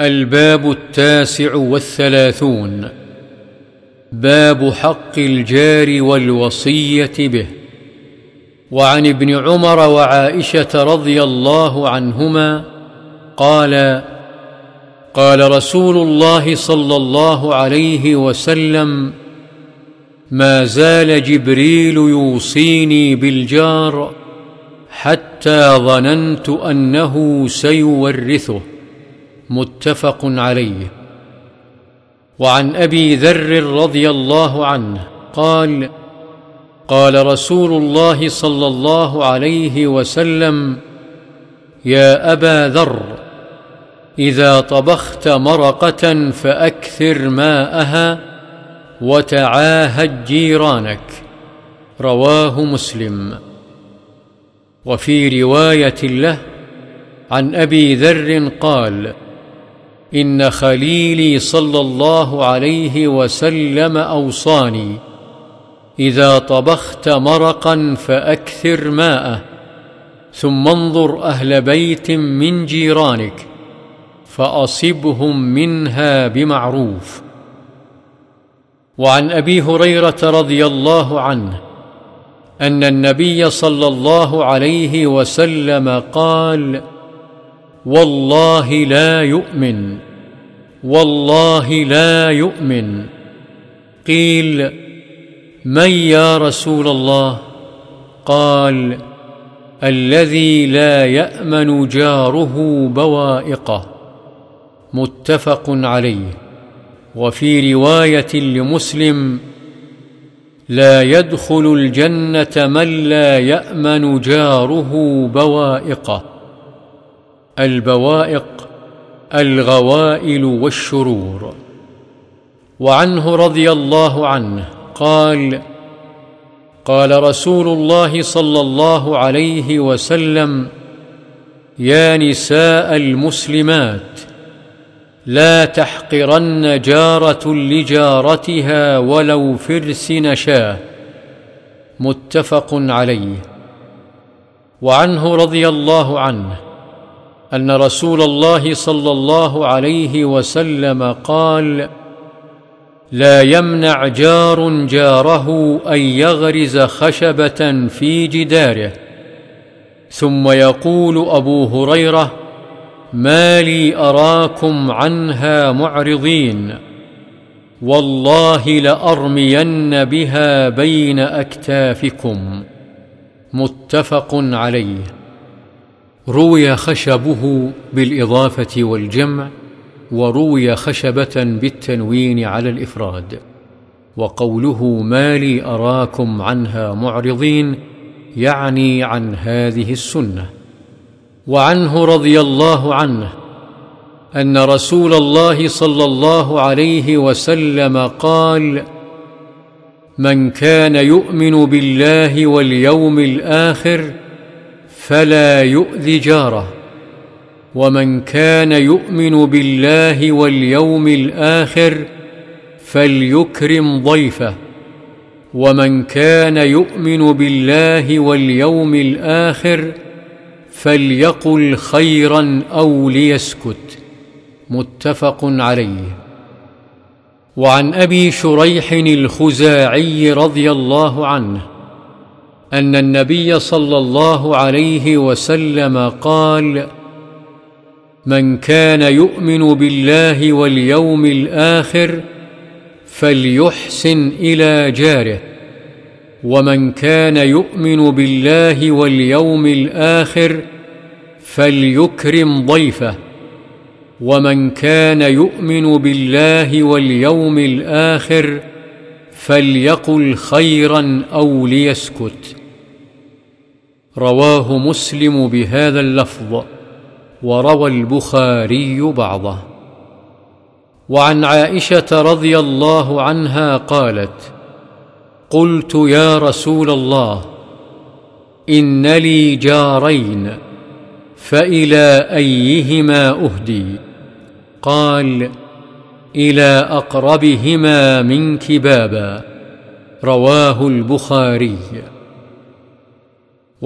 الباب التاسع والثلاثون. باب حق الجار والوصية به. وعن ابن عمر وعائشة رضي الله عنهما قال قال رسول الله صلى الله عليه وسلم ما زال جبريل يوصيني بالجار حتى ظننت أنه سيورثه. متفق عليه. وعن أبي ذر رضي الله عنه قال قال رسول الله صلى الله عليه وسلم يا أبا ذر إذا طبخت مرقة فأكثر ماءها وتعاهد جيرانك. رواه مسلم. وفي رواية له عن أبي ذر قال إن خليلي صلى الله عليه وسلم أوصاني إذا طبخت مرقا فأكثر ماءه ثم انظر أهل بيت من جيرانك فأصبهم منها بمعروف. وعن أبي هريرة رضي الله عنه أن النبي صلى الله عليه وسلم قال والله لا يؤمن والله لا يؤمن. قيل من يا رسول الله؟ قال الذي لا يأمن جاره بوائقه. متفق عليه. وفي رواية لمسلم لا يدخل الجنة من لا يأمن جاره بوائقه. البوائق الغوائل والشرور. وعنه رضي الله عنه قال قال رسول الله صلى الله عليه وسلم يا نساء المسلمات لا تحقرن جارة لجارتها ولو فرس نشاه متفق عليه. وعنه رضي الله عنه أن رسول الله صلى الله عليه وسلم قال لا يمنع جار جاره أن يغرز خشبة في جداره. ثم يقول أبو هريرة ما لي أراكم عنها معرضين والله لأرمين بها بين أكتافكم. متفق عليه. روي خشبه بالإضافة والجمع وروي خشبة بالتنوين على الإفراد وقوله ما لي أراكم عنها معرضين يعني عن هذه السنة وعنه رضي الله عنه أن رسول الله صلى الله عليه وسلم قال من كان يؤمن بالله واليوم الآخر فلا يؤذ جاره. ومن كان يؤمن بالله واليوم الآخر فليكرم ضيفه. ومن كان يؤمن بالله واليوم الآخر فليقل خيرا أو ليسكت. متفق عليه. وعن أبي شريح الخزاعي رضي الله عنه أن النبي صلى الله عليه وسلم قال من كان يؤمن بالله واليوم الآخر فليحسن إلى جاره ومن كان يؤمن بالله واليوم الآخر فليكرم ضيفه ومن كان يؤمن بالله واليوم الآخر فليقل خيرا أو ليسكت. رواه مسلم بهذا اللفظ وروى البخاري بعضه. وعن عائشة رضي الله عنها قالت قلت يا رسول الله إن لي جارين فإلى أيهما أهدي؟ قال إلى أقربهما منك بابا رواه البخاري.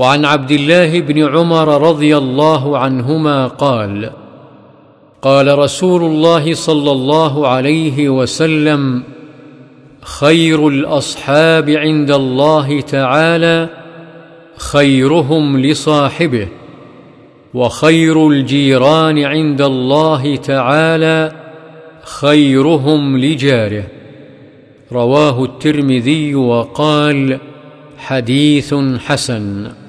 وعن عبد الله بن عمر رضي الله عنهما قال قال رسول الله صلى الله عليه وسلم خير الأصحاب عند الله تعالى خيرهم لصاحبه وخير الجيران عند الله تعالى خيرهم لجاره. رواه الترمذي وقال حديث حسن.